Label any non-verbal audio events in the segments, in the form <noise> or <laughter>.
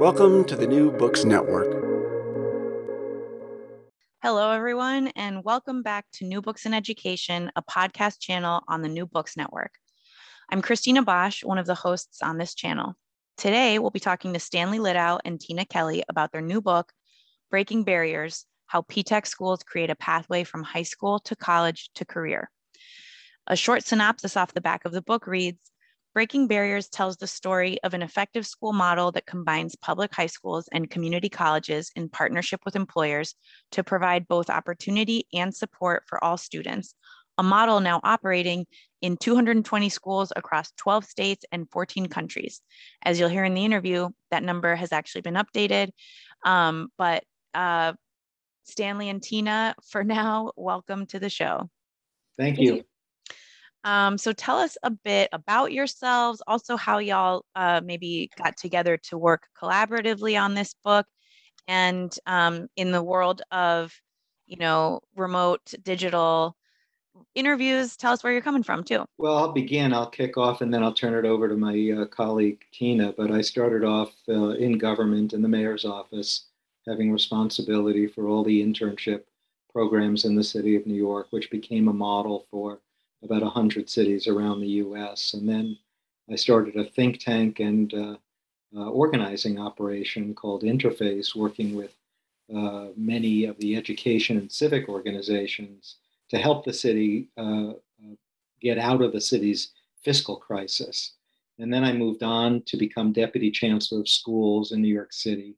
Welcome to the New Books Network. Hello, everyone, and welcome back to New Books in Education, a podcast channel on the New Books Network. I'm Christina Bosch, one of the hosts on this channel. Today, we'll be talking to Stanley Litow and Tina Kelly about their new book, Breaking Barriers How P-TECH Schools Create a Pathway from High School to College to Career. A short synopsis off the back of the book reads Breaking Barriers tells the story of an effective school model that combines public high schools and community colleges in partnership with employers to provide both opportunity and support for all students. A model now operating in 220 schools across 12 states and 14 countries. As you'll hear in the interview, that number has actually been updated. Um, but uh, Stanley and Tina, for now, welcome to the show. Thank you. Um, so tell us a bit about yourselves, also how y'all uh, maybe got together to work collaboratively on this book, and um, in the world of, you know, remote digital interviews, tell us where you're coming from too. Well, I'll begin. I'll kick off, and then I'll turn it over to my uh, colleague Tina. But I started off uh, in government in the mayor's office, having responsibility for all the internship programs in the city of New York, which became a model for about 100 cities around the US. And then I started a think tank and uh, uh, organizing operation called Interface, working with uh, many of the education and civic organizations to help the city uh, uh, get out of the city's fiscal crisis. And then I moved on to become deputy chancellor of schools in New York City,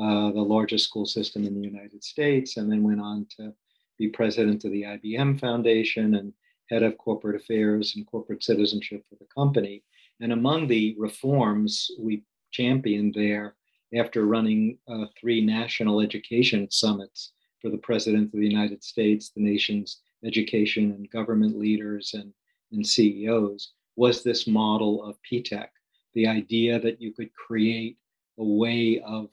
uh, the largest school system in the United States, and then went on to be president of the IBM Foundation and head of corporate affairs and corporate citizenship for the company. And among the reforms we championed there, after running uh, three national education summits for the President of the United States, the nation's education and government leaders and, and CEOs, was this model of P-TECH, the idea that you could create a way of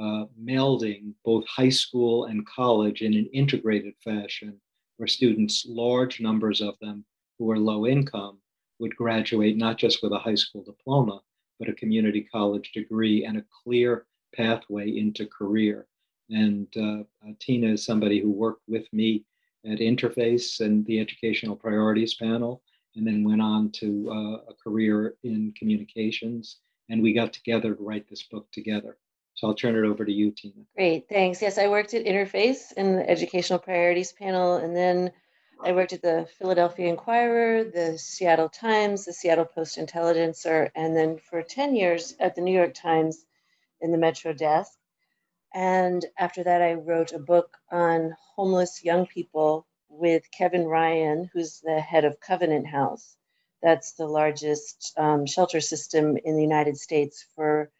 uh, melding both high school and college in an integrated fashion where students, large numbers of them who are low income, would graduate not just with a high school diploma, but a community college degree and a clear pathway into career. And uh, uh, Tina is somebody who worked with me at Interface and the Educational Priorities Panel, and then went on to uh, a career in communications. And we got together to write this book together. So I'll turn it over to you, Tina. Great, thanks. Yes, I worked at Interface in the Educational Priorities Panel, and then I worked at the Philadelphia Inquirer, the Seattle Times, the Seattle Post Intelligencer, and then for 10 years at the New York Times in the Metro desk. And after that, I wrote a book on homeless young people with Kevin Ryan, who's the head of Covenant House. That's the largest um, shelter system in the United States for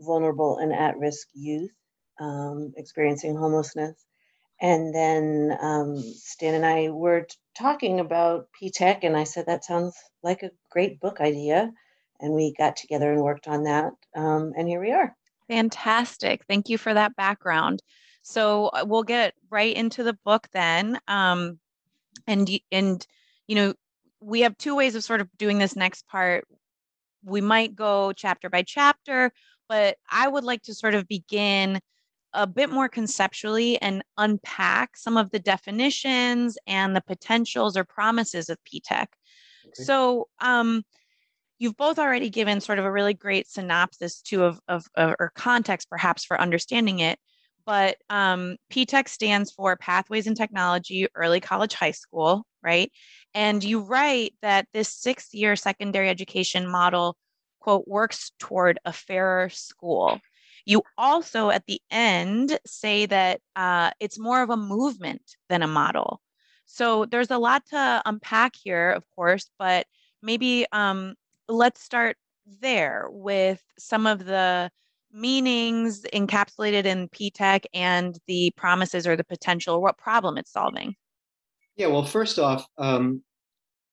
vulnerable and at risk youth um, experiencing homelessness. And then um, Stan and I were talking about P-TECH, and I said, that sounds like a great book idea. and we got together and worked on that. Um, and here we are. Fantastic. Thank you for that background. So uh, we'll get right into the book then. Um, and and you know, we have two ways of sort of doing this next part. We might go chapter by chapter, but I would like to sort of begin a bit more conceptually and unpack some of the definitions and the potentials or promises of PTech. Okay. So, um, you've both already given sort of a really great synopsis too of, of, of or context perhaps for understanding it but um, PTech stands for Pathways in Technology Early College High School, right? And you write that this six year secondary education model, quote, works toward a fairer school. You also, at the end, say that uh, it's more of a movement than a model. So there's a lot to unpack here, of course, but maybe um, let's start there with some of the meanings encapsulated in PTech and the promises or the potential, what problem it's solving? Yeah, well, first off, um,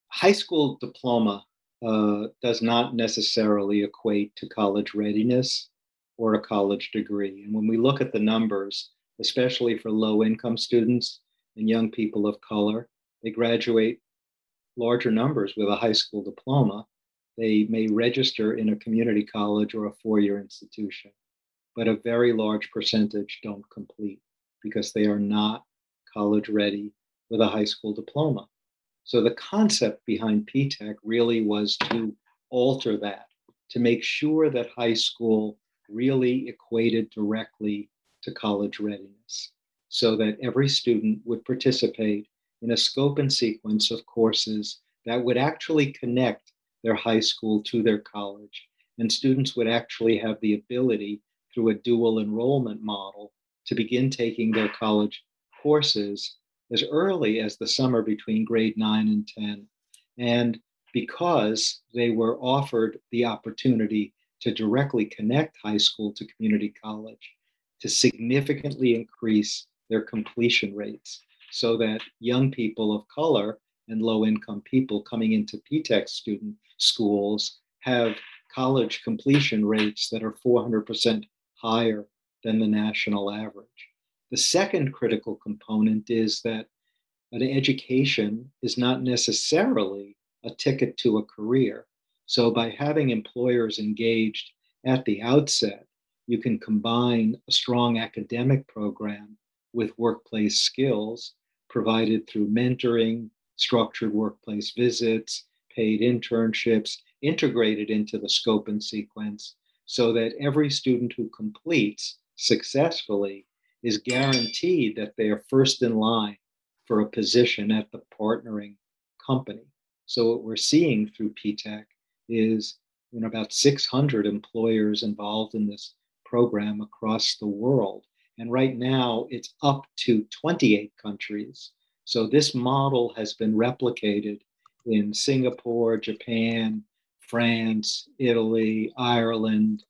high school diploma uh, does not necessarily equate to college readiness or a college degree. And when we look at the numbers, especially for low income students and young people of color, they graduate larger numbers with a high school diploma they may register in a community college or a four year institution, but a very large percentage don't complete because they are not college ready with a high school diploma. So the concept behind PTech really was to alter that, to make sure that high school really equated directly to college readiness, so that every student would participate in a scope and sequence of courses that would actually connect their high school to their college. And students would actually have the ability through a dual enrollment model to begin taking their college courses as early as the summer between grade 9 and 10. And because they were offered the opportunity to directly connect high school to community college, to significantly increase their completion rates so that young people of color and low income people coming into PTech student schools have college completion rates that are 400% higher than the national average. The second critical component is that an education is not necessarily a ticket to a career. So, by having employers engaged at the outset, you can combine a strong academic program with workplace skills provided through mentoring, structured workplace visits, paid internships integrated into the scope and sequence so that every student who completes successfully is guaranteed that they are first in line for a position at the partnering company. So what we're seeing through PTech is you know, about 600 employers involved in this program across the world. And right now it's up to 28 countries. So this model has been replicated in Singapore, Japan, France, Italy, Ireland,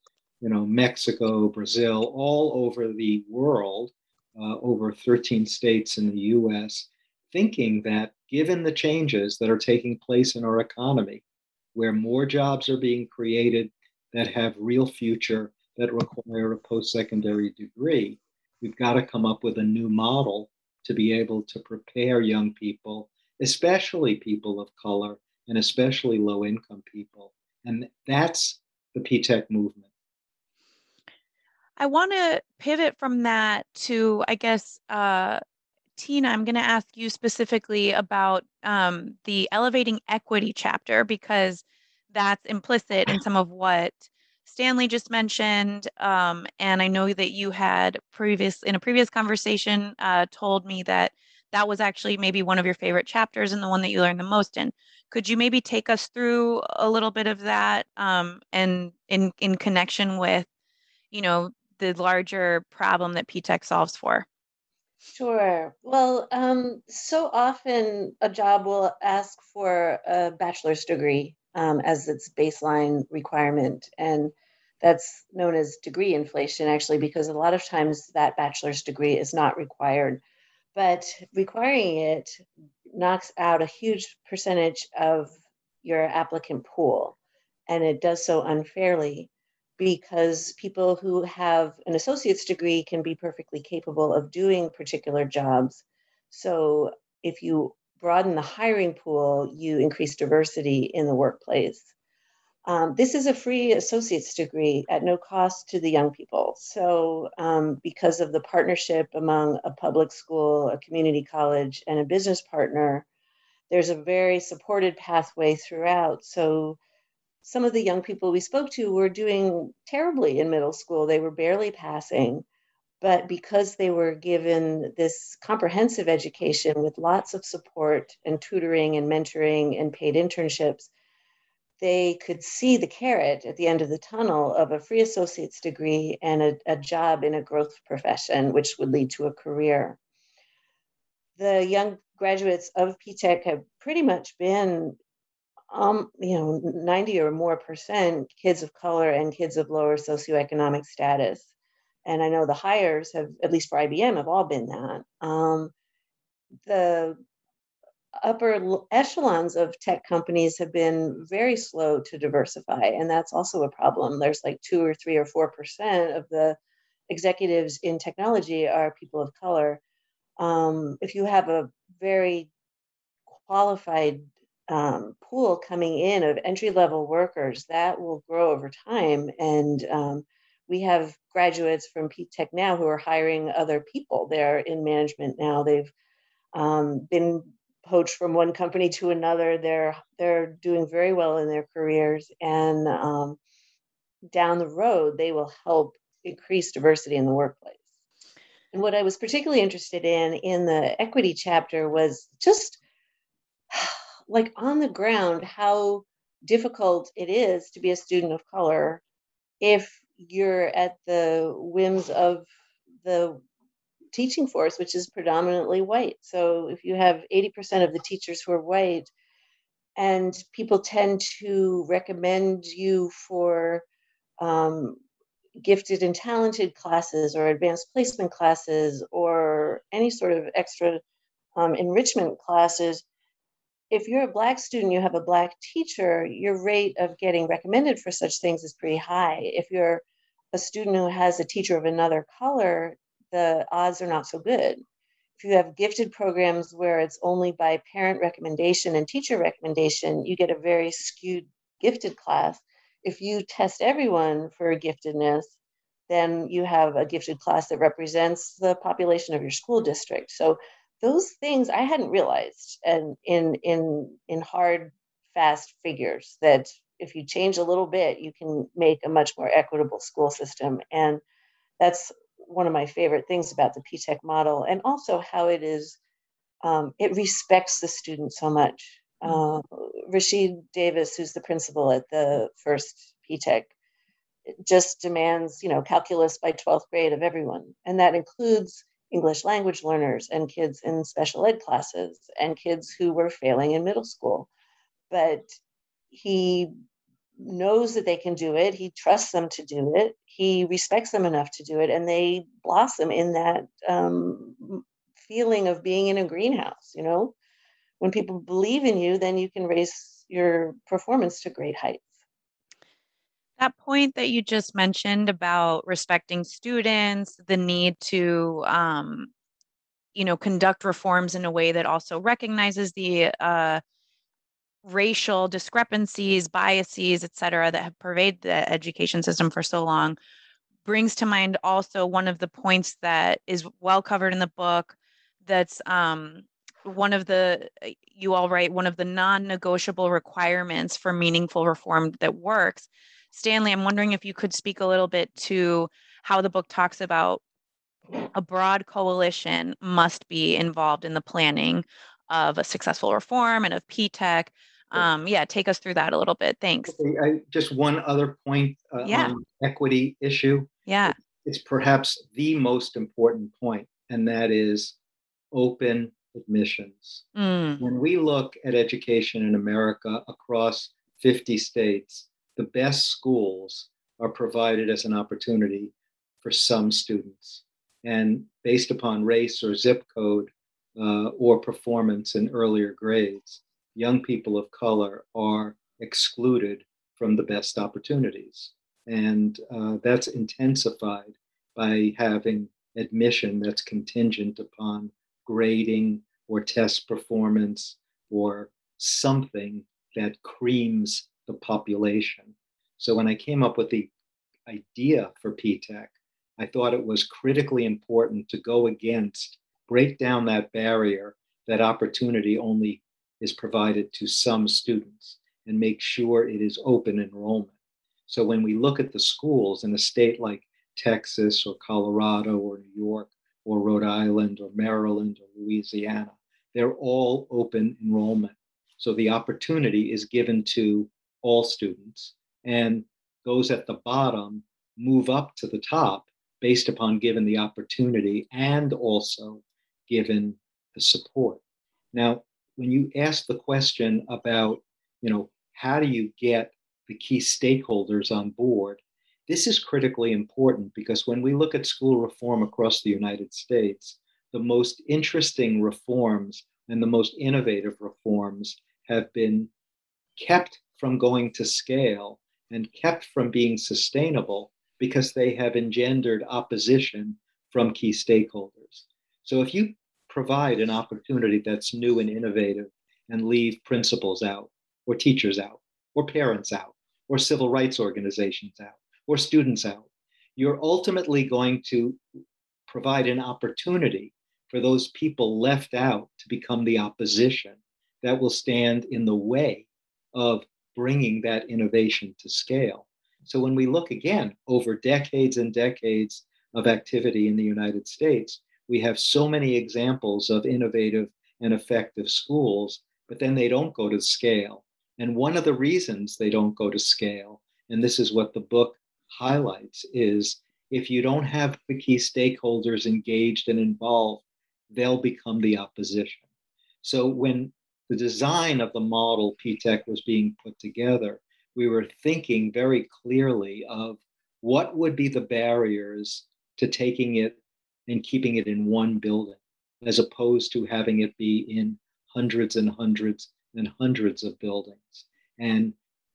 you know, Mexico, Brazil, all over the world, uh, over 13 states in the US, thinking that given the changes that are taking place in our economy, where more jobs are being created that have real future, that require a post secondary degree, we've got to come up with a new model to be able to prepare young people especially people of color and especially low income people. And that's the PTech movement. I want to pivot from that to, I guess, uh, Tina, I'm going to ask you specifically about um, the Elevating Equity chapter because that's implicit in some of what Stanley just mentioned. Um, and I know that you had previous in a previous conversation uh, told me that that was actually maybe one of your favorite chapters and the one that you learned the most in. Could you maybe take us through a little bit of that um, and in in connection with, you know, the larger problem that PTech solves for? Sure. Well, um, so often a job will ask for a bachelor's degree um, as its baseline requirement. And that's known as degree inflation, actually, because a lot of times that bachelor's degree is not required but requiring it knocks out a huge percentage of your applicant pool. and it does so unfairly because people who have an associate's degree can be perfectly capable of doing particular jobs. So if you broaden the hiring pool, you increase diversity in the workplace. Um, this is a free associate's degree at no cost to the young people. So, um, because of the partnership among a public school, a community college, and a business partner, there's a very supported pathway throughout. So, some of the young people we spoke to were doing terribly in middle school. They were barely passing. But because they were given this comprehensive education with lots of support and tutoring and mentoring and paid internships, they could see the carrot at the end of the tunnel of a free associate's degree and a, a job in a growth profession, which would lead to a career. The young graduates of PTech have pretty much been, um, you know, 90 or more percent kids of color and kids of lower socioeconomic status. And I know the hires have, at least for IBM, have all been that. Um, the upper echelons of tech companies have been very slow to diversify, and that's also a problem. There's like two or three or four percent of the executives in technology are people of color. Um, if you have a very qualified um, pool coming in of entry level workers, that will grow over time. And um, we have graduates from Tech now who are hiring other people. They're in management now. They've um, been poached from one company to another. They're they're doing very well in their careers, and um, down the road, they will help increase diversity in the workplace. And what I was particularly interested in in the equity chapter was just like on the ground how difficult it is to be a student of color if you're at the whims of the teaching force, which is predominantly white. So if you have 80% of the teachers who are white, and people tend to recommend you for um, gifted and talented classes or advanced placement classes or any sort of extra um, enrichment classes. If you're a Black student, you have a Black teacher, your rate of getting recommended for such things is pretty high. If you're a student who has a teacher of another color, the odds are not so good. If you have gifted programs where it's only by parent recommendation and teacher recommendation, you get a very skewed gifted class. If you test everyone for giftedness, then you have a gifted class that represents the population of your school district. So those things I hadn't realized and in in in hard fast figures that if you change a little bit you can make a much more equitable school system and that's one of my favorite things about the PTech model, and also how it is, um, it respects the student so much. Uh, Rashid Davis, who's the principal at the first PTech, just demands, you know, calculus by 12th grade of everyone. And that includes English language learners and kids in special ed classes and kids who were failing in middle school. But he knows that they can do it. He trusts them to do it. He respects them enough to do it, and they blossom in that um, feeling of being in a greenhouse. You know, when people believe in you, then you can raise your performance to great heights. That point that you just mentioned about respecting students, the need to, um, you know, conduct reforms in a way that also recognizes the uh, racial discrepancies, biases, et cetera, that have pervaded the education system for so long brings to mind also one of the points that is well covered in the book that's um, one of the uh, you all write one of the non-negotiable requirements for meaningful reform that works stanley i'm wondering if you could speak a little bit to how the book talks about a broad coalition must be involved in the planning of a successful reform and of PTech um, yeah, take us through that a little bit. Thanks. I, just one other point uh, yeah. on equity issue. Yeah. It's perhaps the most important point, and that is open admissions. Mm. When we look at education in America across 50 states, the best schools are provided as an opportunity for some students. And based upon race or zip code uh, or performance in earlier grades, young people of color are excluded from the best opportunities. And uh, that's intensified by having admission that's contingent upon grading or test performance or something that creams the population. So when I came up with the idea for P-TECH, I thought it was critically important to go against, break down that barrier that opportunity only is provided to some students and make sure it is open enrollment. So when we look at the schools in a state like Texas or Colorado or New York or Rhode Island or Maryland or Louisiana, they're all open enrollment. So the opportunity is given to all students and those at the bottom move up to the top based upon given the opportunity and also given the support. Now, when you ask the question about, you know, how do you get the key stakeholders on board, this is critically important because when we look at school reform across the United States, the most interesting reforms and the most innovative reforms have been kept from going to scale and kept from being sustainable because they have engendered opposition from key stakeholders. So if you provide an opportunity that's new and innovative and leave principals out, or teachers out, or parents out, or civil rights organizations out, or students out, you're ultimately going to provide an opportunity for those people left out to become the opposition that will stand in the way of bringing that innovation to scale. So when we look again over decades and decades of activity in the United States, we have so many examples of innovative and effective schools, but then they don't go to scale. And one of the reasons they don't go to scale, and this is what the book highlights, is if you don't have the key stakeholders engaged and involved, they'll become the opposition. So when the design of the model P-TECH was being put together, we were thinking very clearly of what would be the barriers to taking it and keeping it in one building, as opposed to having it be in hundreds and hundreds and hundreds of buildings, and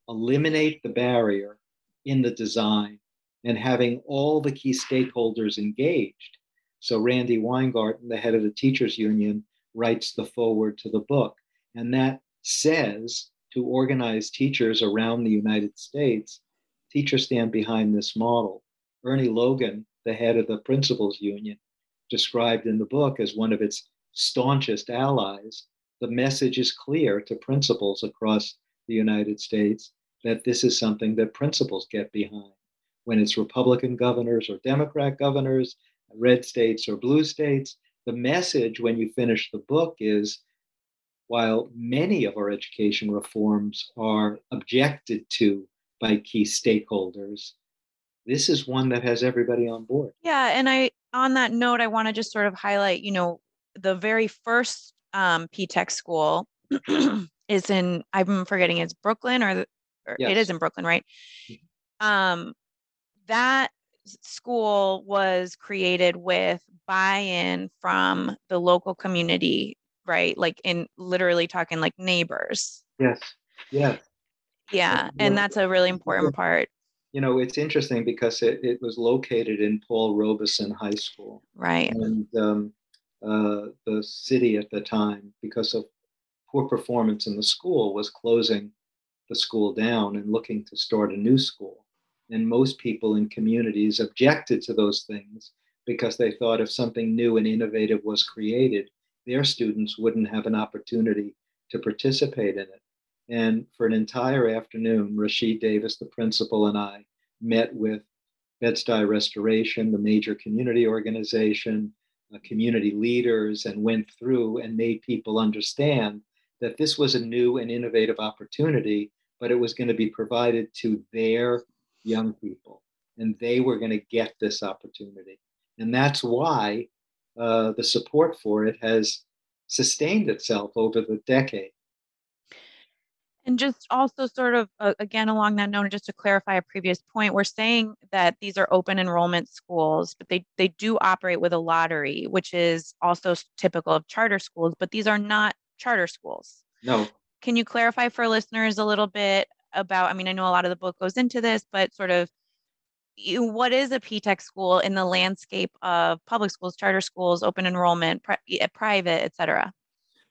eliminate the barrier in the design and having all the key stakeholders engaged. So Randi Weingarten, the head of the teachers union, writes the foreword to the book. And that says to organize teachers around the United States, teachers stand behind this model. Ernie Logan, the head of the principals union, described in the book as one of its staunchest allies, the message is clear to principals across the United States that this is something that principals get behind. When it's Republican governors or Democrat governors, red states or blue states, the message when you finish the book is while many of our education reforms are objected to by key stakeholders, this is one that has everybody on board. Yeah. And I, on that note, I want to just sort of highlight, you know, the very first um, P-TECH school <clears throat> is in, I'm forgetting it's Brooklyn or, the, or yes. it is in Brooklyn, right? Mm-hmm. Um, that school was created with buy-in from the local community right? Like in literally talking like neighbors. Yes. Yes. Yeah. And that's a really important part. You know, it's interesting because it, it was located in Paul Robeson High School. Right. And um, uh, the city at the time, because of poor performance in the school, was closing the school down and looking to start a new school. And most people in communities objected to those things because they thought if something new and innovative was created, their students wouldn't have an opportunity to participate in it. And for an entire afternoon, Rashid Davis, the principal, and I met with Bed-Stuy Restoration, the major community organization, uh, community leaders, and went through and made people understand that this was a new and innovative opportunity, but it was going to be provided to their young people, and they were going to get this opportunity. And that's why uh, the support for it has sustained itself over the decade. And just also, sort of, uh, again, along that note, just to clarify a previous point, we're saying that these are open enrollment schools, but they, they do operate with a lottery, which is also typical of charter schools, but these are not charter schools. No. Can you clarify for listeners a little bit about? I mean, I know a lot of the book goes into this, but sort of you, what is a P-TECH school in the landscape of public schools, charter schools, open enrollment, pri- private, et cetera?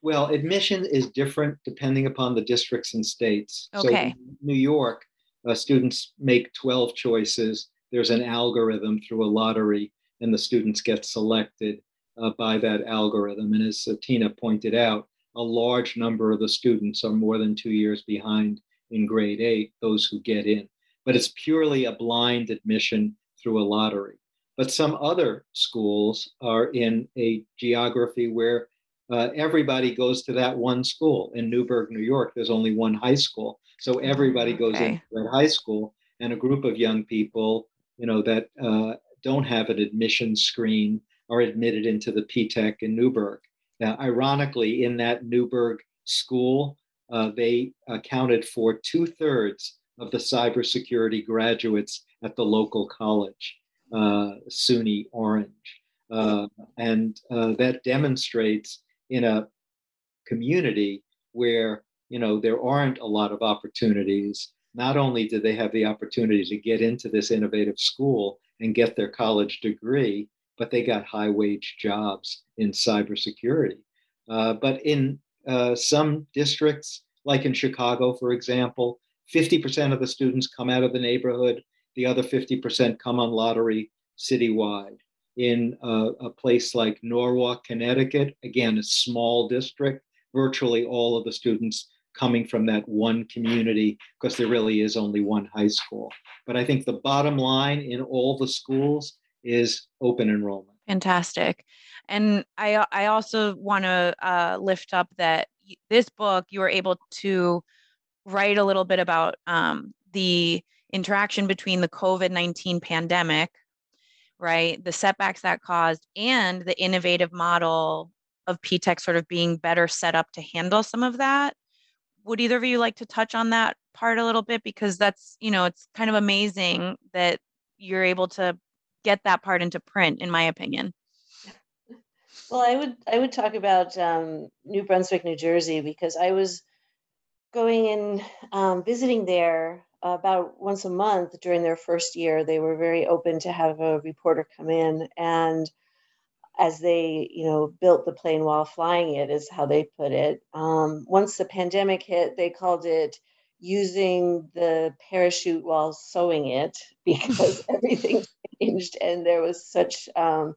Well, admission is different depending upon the districts and states. Okay. So New York, uh, students make 12 choices. There's an algorithm through a lottery, and the students get selected uh, by that algorithm. And as uh, Tina pointed out, a large number of the students are more than two years behind in grade eight, those who get in. But it's purely a blind admission through a lottery. But some other schools are in a geography where uh, everybody goes to that one school. In Newburgh, New York, there's only one high school. So everybody goes Okay. into that high school, and a group of young people, you know, that uh, don't have an admission screen are admitted into the P-TECH in Newburgh. Now, ironically, in that Newburgh school, uh, they accounted for two thirds of the cybersecurity graduates at the local college, uh, SUNY Orange. Uh, and uh, that demonstrates in a community where you know there aren't a lot of opportunities not only do they have the opportunity to get into this innovative school and get their college degree but they got high wage jobs in cybersecurity uh, but in uh, some districts like in chicago for example 50% of the students come out of the neighborhood the other 50% come on lottery citywide in a, a place like Norwalk, Connecticut, again, a small district, virtually all of the students coming from that one community because there really is only one high school. But I think the bottom line in all the schools is open enrollment. Fantastic. And I I also want to uh, lift up that this book you were able to write a little bit about um, the interaction between the COVID nineteen pandemic, right, the setbacks that caused, and the innovative model of P-TECH sort of being better set up to handle some of that. Would either of you like to touch on that part a little bit because that's you know it's kind of amazing that you're able to get that part into print, in my opinion. Well, I would I would talk about um, New Brunswick, New Jersey, because I was going and um, visiting there about once a month during their first year. They were very open to have a reporter come in, and as they you know built the plane while flying it is how they put it. Um, once the pandemic hit, they called it using the parachute while sewing it <laughs> because <laughs> everything changed and there was such um,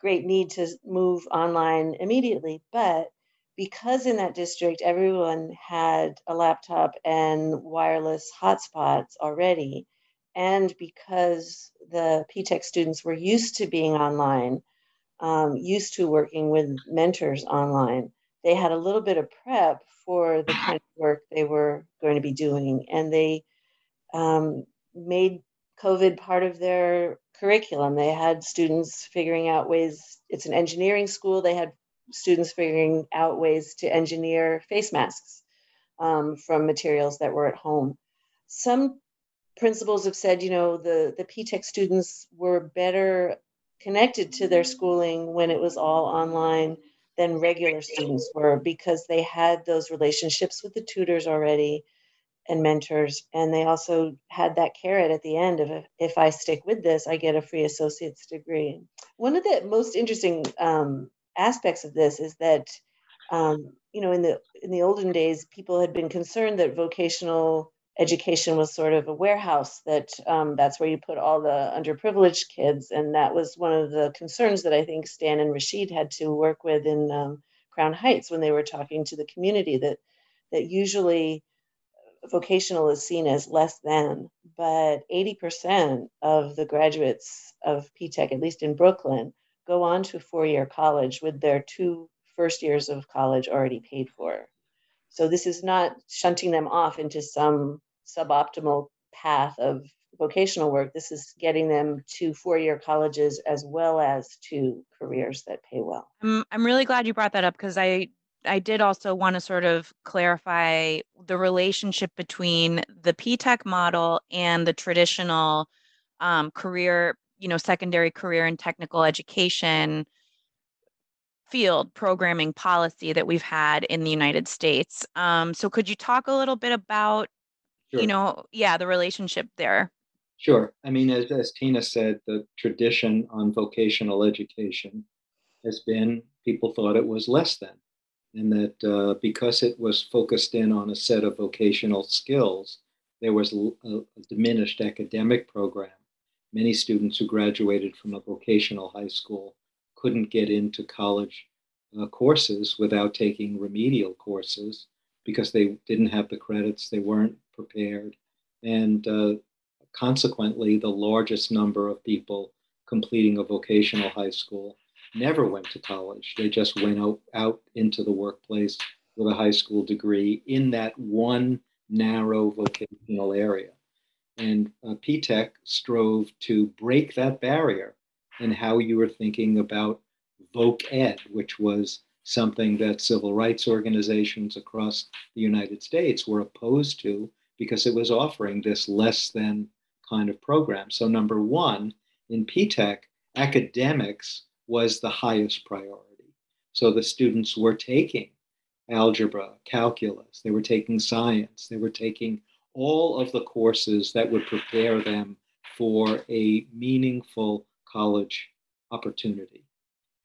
great need to move online immediately. But because in that district everyone had a laptop and wireless hotspots already, and because the P-TECH students were used to being online, um, used to working with mentors online, they had a little bit of prep for the kind of work they were going to be doing. And they um, made COVID part of their curriculum. They had students figuring out ways, it's an engineering school, they had students figuring out ways to engineer face masks um, from materials that were at home. Some principals have said, you know, the, the P-TECH students were better connected to their schooling when it was all online than regular students were because they had those relationships with the tutors already and mentors and they also had that carrot at the end of if, i stick with this i get a free associate's degree one of the most interesting um, aspects of this is that um, you know in the in the olden days people had been concerned that vocational education was sort of a warehouse that um, that's where you put all the underprivileged kids. And that was one of the concerns that i think stan and rashid had to work with in um, crown heights when they were talking to the community that that usually vocational is seen as less than. But 80% of the graduates of ptech at least in brooklyn go on to four-year college with their two first years of college already paid for so this is not shunting them off into some suboptimal path of vocational work. This is getting them to four-year colleges as well as to careers that pay well. I'm, I'm really glad you brought that up because I I did also want to sort of clarify the relationship between the P-TECH model and the traditional um, career, you know, secondary career and technical education field programming policy that we've had in the United States. Um, so could you talk a little bit about sure. you know, yeah, the relationship there. Sure. I mean, as, as Tina said, the tradition on vocational education has been people thought it was less than, and that uh, because it was focused in on a set of vocational skills, there was a, a diminished academic program. Many students who graduated from a vocational high school couldn't get into college uh, courses without taking remedial courses because they didn't have the credits, they weren't prepared. And uh, consequently, the largest number of people completing a vocational high school never went to college. They just went out, out into the workplace with a high school degree in that one narrow vocational area. And uh, P-TECH strove to break that barrier in how you were thinking about voc ed, which was something that civil rights organizations across the United States were opposed to because it was offering this less than kind of program. So, number one, in P-TECH, academics was the highest priority. So the students were taking algebra, calculus, they were taking science, they were taking all of the courses that would prepare them for a meaningful college opportunity.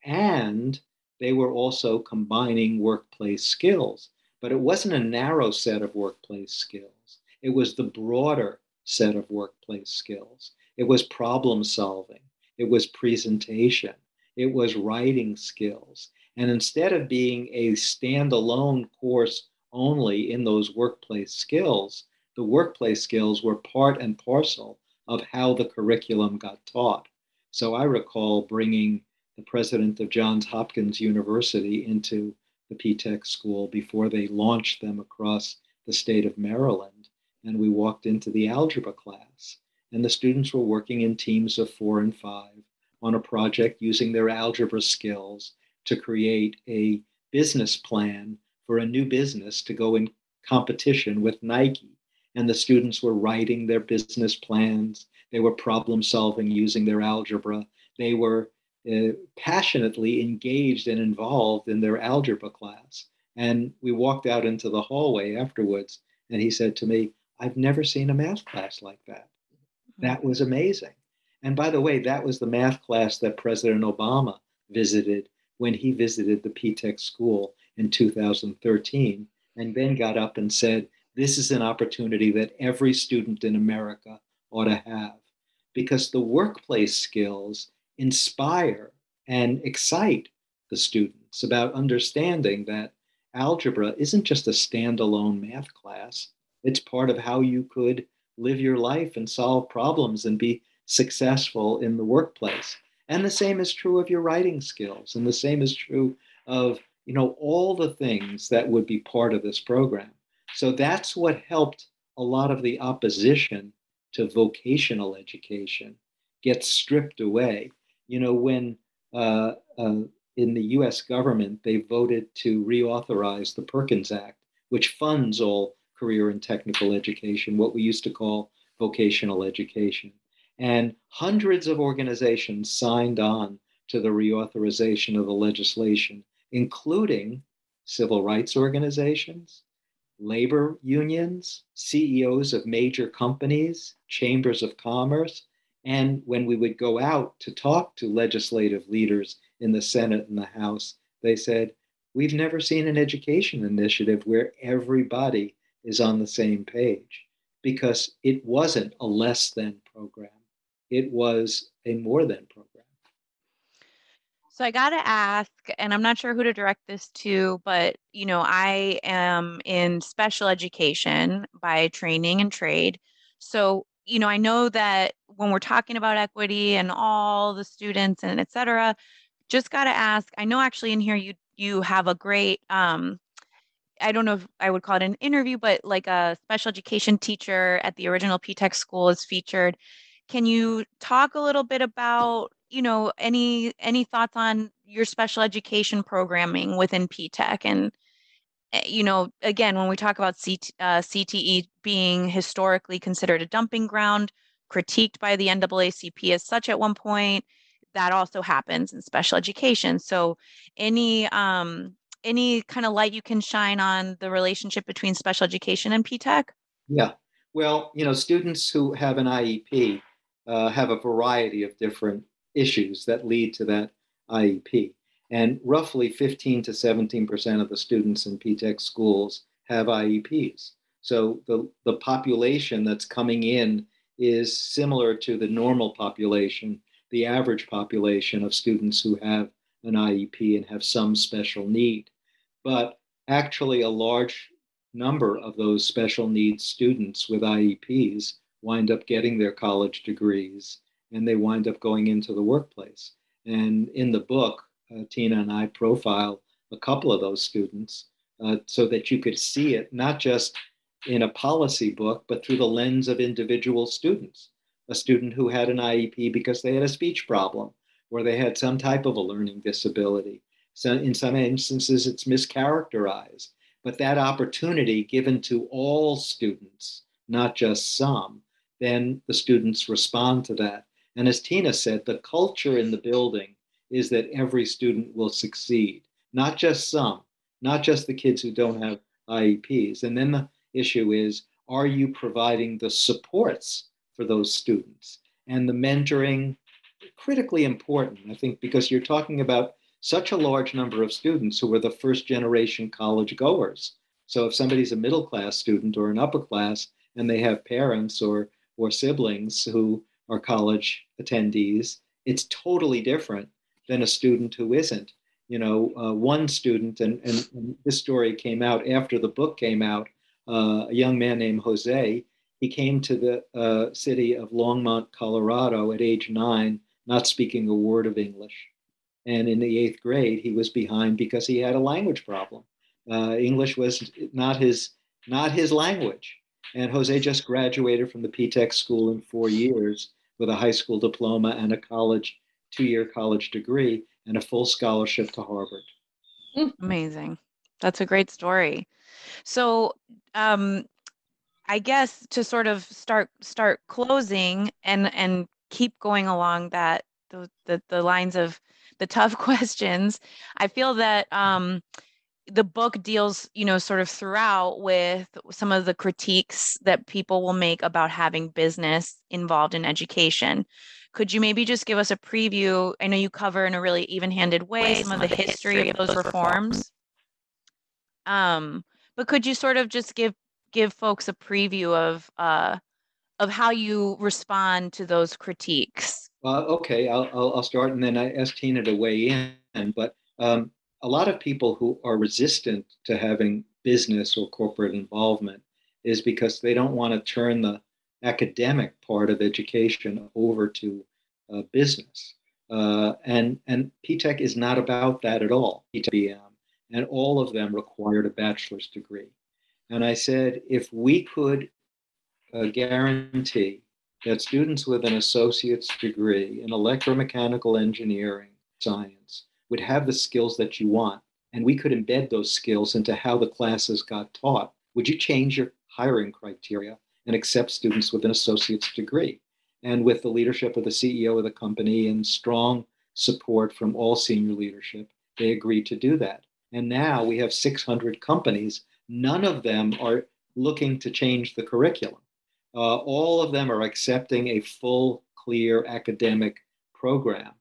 And they were also combining workplace skills, but it wasn't a narrow set of workplace skills. It was the broader set of workplace skills. It was problem solving, it was presentation, it was writing skills. And instead of being a standalone course only in those workplace skills, the workplace skills were part and parcel of how the curriculum got taught. So I recall bringing the president of Johns Hopkins University into the P-TECH school before they launched them across the state of Maryland. And we walked into the algebra class, and the students were working in teams of four and five on a project using their algebra skills to create a business plan for a new business to go in competition with Nike. And the students were writing their business plans. They were problem solving using their algebra. They were uh, passionately engaged and involved in their algebra class. And we walked out into the hallway afterwards, and he said to me, I've never seen a math class like that. That was amazing. And by the way, that was the math class that President Obama visited when he visited the P-TECH school in 2013, and then got up and said, This is an opportunity that every student in America ought to have. Because the workplace skills inspire and excite the students about understanding that algebra isn't just a standalone math class, it's part of how you could live your life and solve problems and be successful in the workplace. And the same is true of your writing skills, and the same is true of you know all the things that would be part of this program. So that's what helped a lot of the opposition to vocational education get stripped away. You know, when uh, uh, in the US government they voted to reauthorize the Perkins Act, which funds all career and technical education, what we used to call vocational education. And hundreds of organizations signed on to the reauthorization of the legislation, including civil rights organizations, labor unions, CEOs of major companies, chambers of commerce. And when we would go out to talk to legislative leaders in the Senate and the House, they said, We've never seen an education initiative where everybody is on the same page because it wasn't a less than program it was a more than program. So I got to ask, and I'm not sure who to direct this to, but you know, I am in special education by training and trade. So, you know, I know that when we're talking about equity and all the students and et cetera, just got to ask, I know actually in here you you have a great um I don't know if I would call it an interview, but like a special education teacher at the original P-TECH school is featured. Can you talk a little bit about, you know, any any thoughts on your special education programming within P-TECH and eh, you know, again, when we talk about CT, uh, CTE being historically considered a dumping ground, critiqued by the NAACP as such at one point, that also happens in special education. So, any um, any kind of light you can shine on the relationship between special education and P-TECH? Yeah, Well, you know, students who have an IEP uh, have a variety of different issues that lead to that IEP. And roughly 15 to 17% of the students in P-TECH schools have IEPs. So the, the population that's coming in is similar to the normal population, the average population of students who have an IEP and have some special need. But actually, a large number of those special needs students with IEPs wind up getting their college degrees and they wind up going into the workplace. And in the book, uh, Tina and I profile a couple of those students uh, so that you could see it not just in a policy book, but through the lens of individual students. A student who had an IEP because they had a speech problem or they had some type of a learning disability. So in some instances, it's mischaracterized. But that opportunity given to all students, not just some, then the students respond to that. And as Tina said, the culture in the building is that every student will succeed, not just some, not just the kids who don't have IEPs. And then the issue is are you providing the supports for those students? And the mentoring, critically important, I think, because you're talking about such a large number of students who are the first generation college goers. So if somebody's a middle class student or an upper class and they have parents or, or siblings who are college attendees, it's totally different than a student who isn't. You know, uh, one student, and, and, this story came out after the book came out, uh, a young man named Jose, he came to the uh, city of Longmont, Colorado at age nine, not speaking a word of English. And in the eighth grade, he was behind because he had a language problem. Uh, English was not his, not his language. And Jose just graduated from the P-TECH school in four years with a high school diploma and a college, two-year college degree and a full scholarship to Harvard. Amazing. That's a great story. So, um, I guess to sort of start start closing and and keep going along that the the, the lines of the tough <laughs> questions, I feel that um, the book deals, you know, sort of throughout with some of the critiques that people will make about having business involved in education. Could you maybe just give us a preview? I know you cover in a really even-handed way some, of the, history of those reforms. Um, but could you sort of just give give folks a preview of uh, of how you respond to those critiques? Uh, okay, I'll, I'll, I'll, start and then I ask Tina to weigh in. But um, a lot of people who are resistant to having business or corporate involvement is because they don't want to turn the academic part of education over to uh, business. Uh, and and P-TECH is not about that at all. PTBM, and all of them required a bachelor's degree. And I said, if we could uh, guarantee that students with an associate's degree in electromechanical engineering science would have the skills that you want, and we could embed those skills into how the classes got taught, would you change your hiring criteria and accept students with an associate's degree? And with the leadership of the CEO of the company and strong support from all senior leadership, they agreed to do that. And now we have 600 companies. None of them are looking to change the curriculum. Uh, all of them are accepting a full, clear academic program.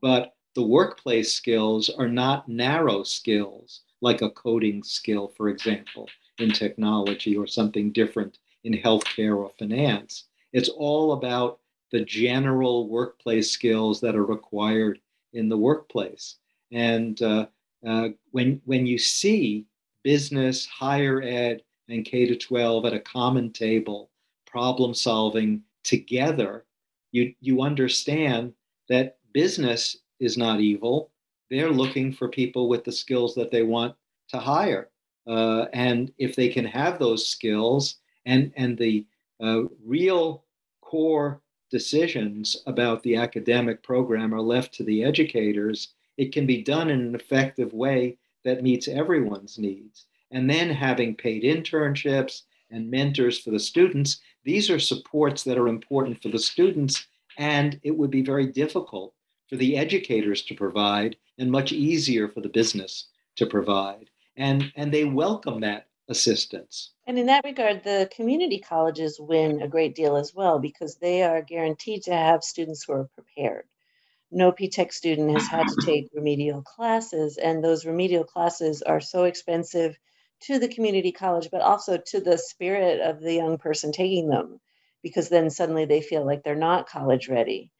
But the workplace skills are not narrow skills, like a coding skill, for example, in technology or something different in healthcare or finance. It's all about the general workplace skills that are required in the workplace. And uh, uh, when, when you see business, higher ed, and K to 12 at a common table, problem solving together, you, you understand that business is not evil. They're looking for people with the skills that they want to hire. Uh, and if they can have those skills and, and the uh, real core decisions about the academic program are left to the educators, it can be done in an effective way that meets everyone's needs. And then having paid internships and mentors for the students, these are supports that are important for the students, and it would be very difficult for the educators to provide and much easier for the business to provide. And, and they welcome that assistance. And in that regard, the community colleges win a great deal as well because they are guaranteed to have students who are prepared. No P-TECH student has had to take remedial classes, and those remedial classes are so expensive to the community college, but also to the spirit of the young person taking them, because then suddenly they feel like they're not college ready.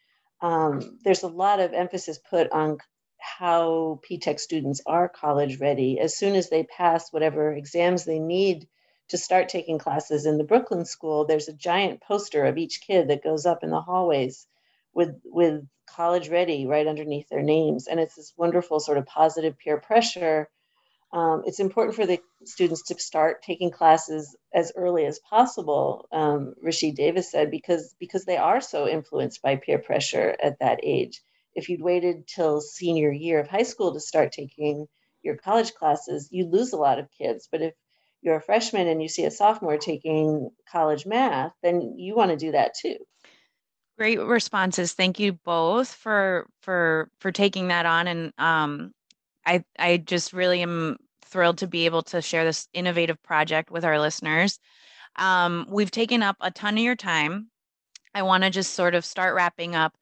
Um, there's a lot of emphasis put on how P-TECH students are college ready as soon as they pass whatever exams they need to start taking classes in the Brooklyn School. There's a giant poster of each kid that goes up in the hallways with with college ready right underneath their names, and it's this wonderful sort of positive peer pressure. Um, it's important for the students to start taking classes as early as possible. Um, Rashid Davis said because because they are so influenced by peer pressure at that age if you'd waited till senior year of high school to start taking your college classes, you lose a lot of kids. But if you're a freshman and you see a sophomore taking college math, then you want to do that too. Great responses. Thank you both for for for taking that on. And um, I I just really am thrilled to be able to share this innovative project with our listeners. Um, we've taken up a ton of your time. I want to just sort of start wrapping up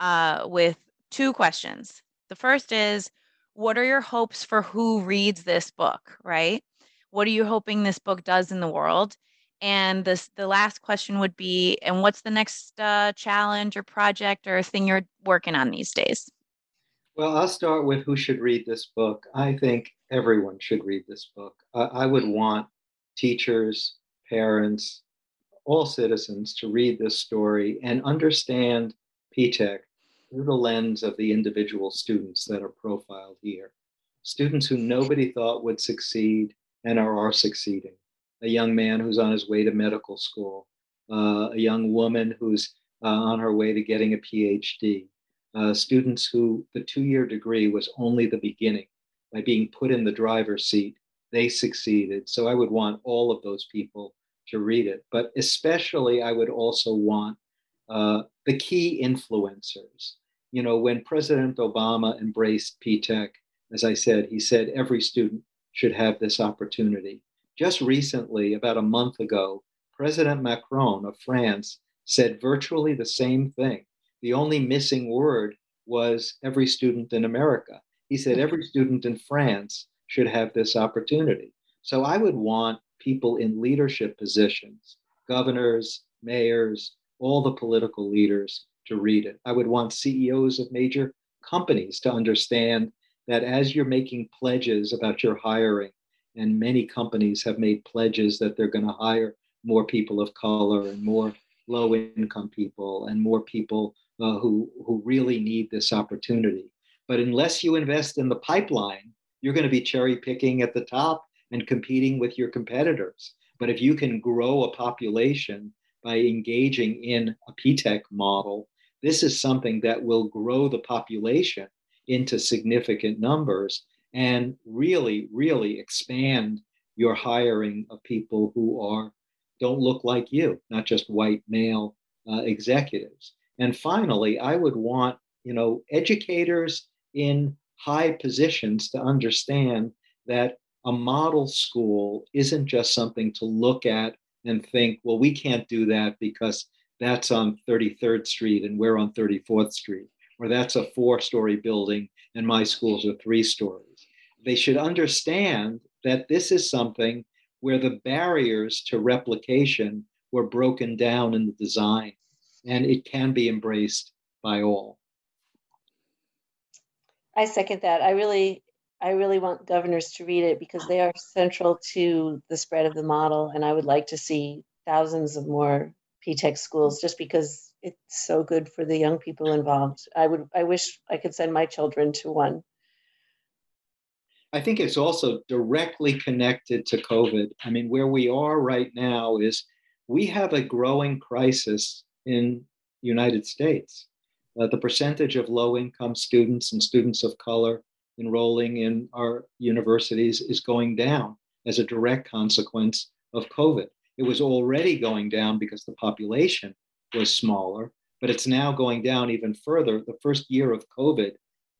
uh, with two questions. The first is What are your hopes for who reads this book, right? What are you hoping this book does in the world? And this, the last question would be, and what's the next uh, challenge or project or thing you're working on these days? Well, I'll start with who should read this book. I think everyone should read this book. I would want teachers, parents, all citizens to read this story and understand P-TECH through the lens of the individual students that are profiled here. Students who nobody thought would succeed and are, are succeeding. A young man who's on his way to medical school, uh, a young woman who's uh, on her way to getting a PhD, uh, students who the two year degree was only the beginning. By being put in the driver's seat, they succeeded. So I would want all of those people to read it. But especially, I would also want uh, the key influencers. You know, when President Obama embraced P-TECH, as I said, he said every student should have this opportunity. Just recently, about a month ago, President Macron of France said virtually the same thing. The only missing word was every student in America. He said every mm-hmm. student in France should have this opportunity. So I would want people in leadership positions, governors, mayors, all the political leaders to read it. I would want CEOs of major companies to understand that as you're making pledges about your hiring, and many companies have made pledges that they're going to hire more people of color and more low income people and more people uh, who, who really need this opportunity. But unless you invest in the pipeline, you're going to be cherry picking at the top and competing with your competitors. But if you can grow a population by engaging in a P-TECH model, this is something that will grow the population into significant numbers and really, really expand your hiring of people who are don't look like you, not just white male uh, executives. And finally, I would want you know educators in high positions to understand that a model school isn't just something to look at and think, well, we can't do that because that's on 33rd Street and we're on 34th Street, or that's a four story building and my schools are three stories. They should understand that this is something where the barriers to replication were broken down in the design and it can be embraced by all. I second that. I really I really want governors to read it because they are central to the spread of the model. And I would like to see thousands of more P-TECH schools just because it's so good for the young people involved. I would I wish I could send my children to one. I think it's also directly connected to COVID. I mean, where we are right now is we have a growing crisis in United States. Uh, the percentage of low income students and students of color enrolling in our universities is going down as a direct consequence of COVID. It was already going down because the population was smaller, but it's now going down even further. The first year of COVID,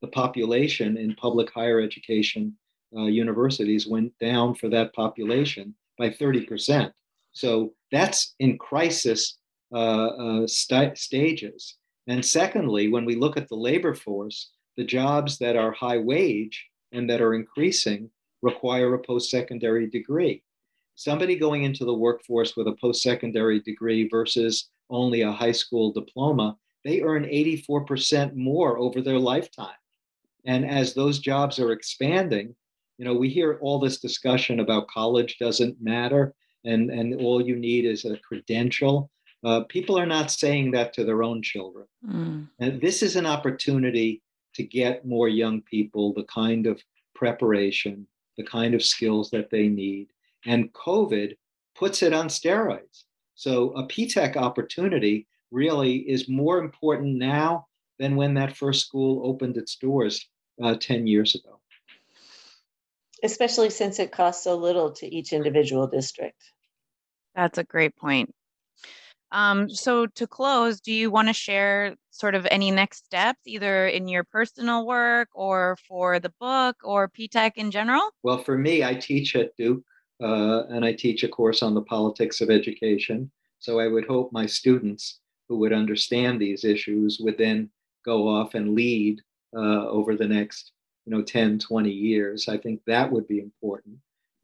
the population in public higher education uh, universities went down for that population by 30%. So that's in crisis Uh, uh, st- stages. And secondly, when we look at the labor force, the jobs that are high wage and that are increasing require a post secondary degree. Somebody going into the workforce with a post secondary degree versus only a high school diploma, they earn 84% more over their lifetime. And as those jobs are expanding, you know, we hear all this discussion about college doesn't matter and, and all you need is a credential. Uh, people are not saying that to their own children. Mm. And this is an opportunity to get more young people the kind of preparation, the kind of skills that they need. And COVID puts it on steroids. So a P-TECH opportunity really is more important now than when that first school opened its doors uh, 10 years ago. Especially since it costs so little to each individual district. That's a great point. Um, so to close, do you want to share sort of any next steps, either in your personal work or for the book or P-TECH in general? Well, for me, I teach at Duke uh, and I teach a course on the politics of education. So I would hope my students who would understand these issues would then go off and lead uh, over the next you know 10 20 years i think that would be important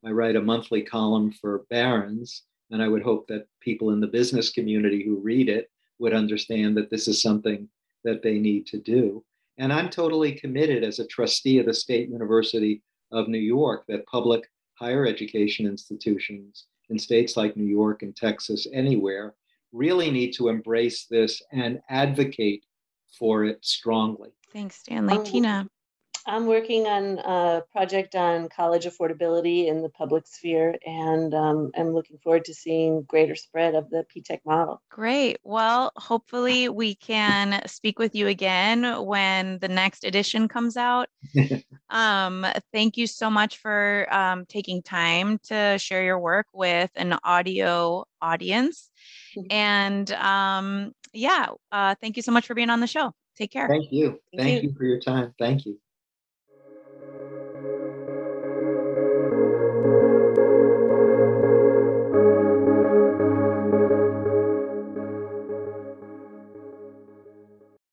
i write a monthly column for barron's and I would hope that people in the business community who read it would understand that this is something that they need to do. And I'm totally committed as a trustee of the State University of New York that public higher education institutions in states like New York and Texas, anywhere, really need to embrace this and advocate for it strongly. Thanks, Stanley. Um, Tina. I'm working on a project on college affordability in the public sphere, and um, I'm looking forward to seeing greater spread of the P-TECH model. Great. Well, hopefully we can speak with you again when the next edition comes out. <laughs> um, thank you so much for um, taking time to share your work with an audio audience. Mm-hmm. And um, yeah, uh, thank you so much for being on the show. Take care. Thank you. Thank, thank you. you for your time. Thank you.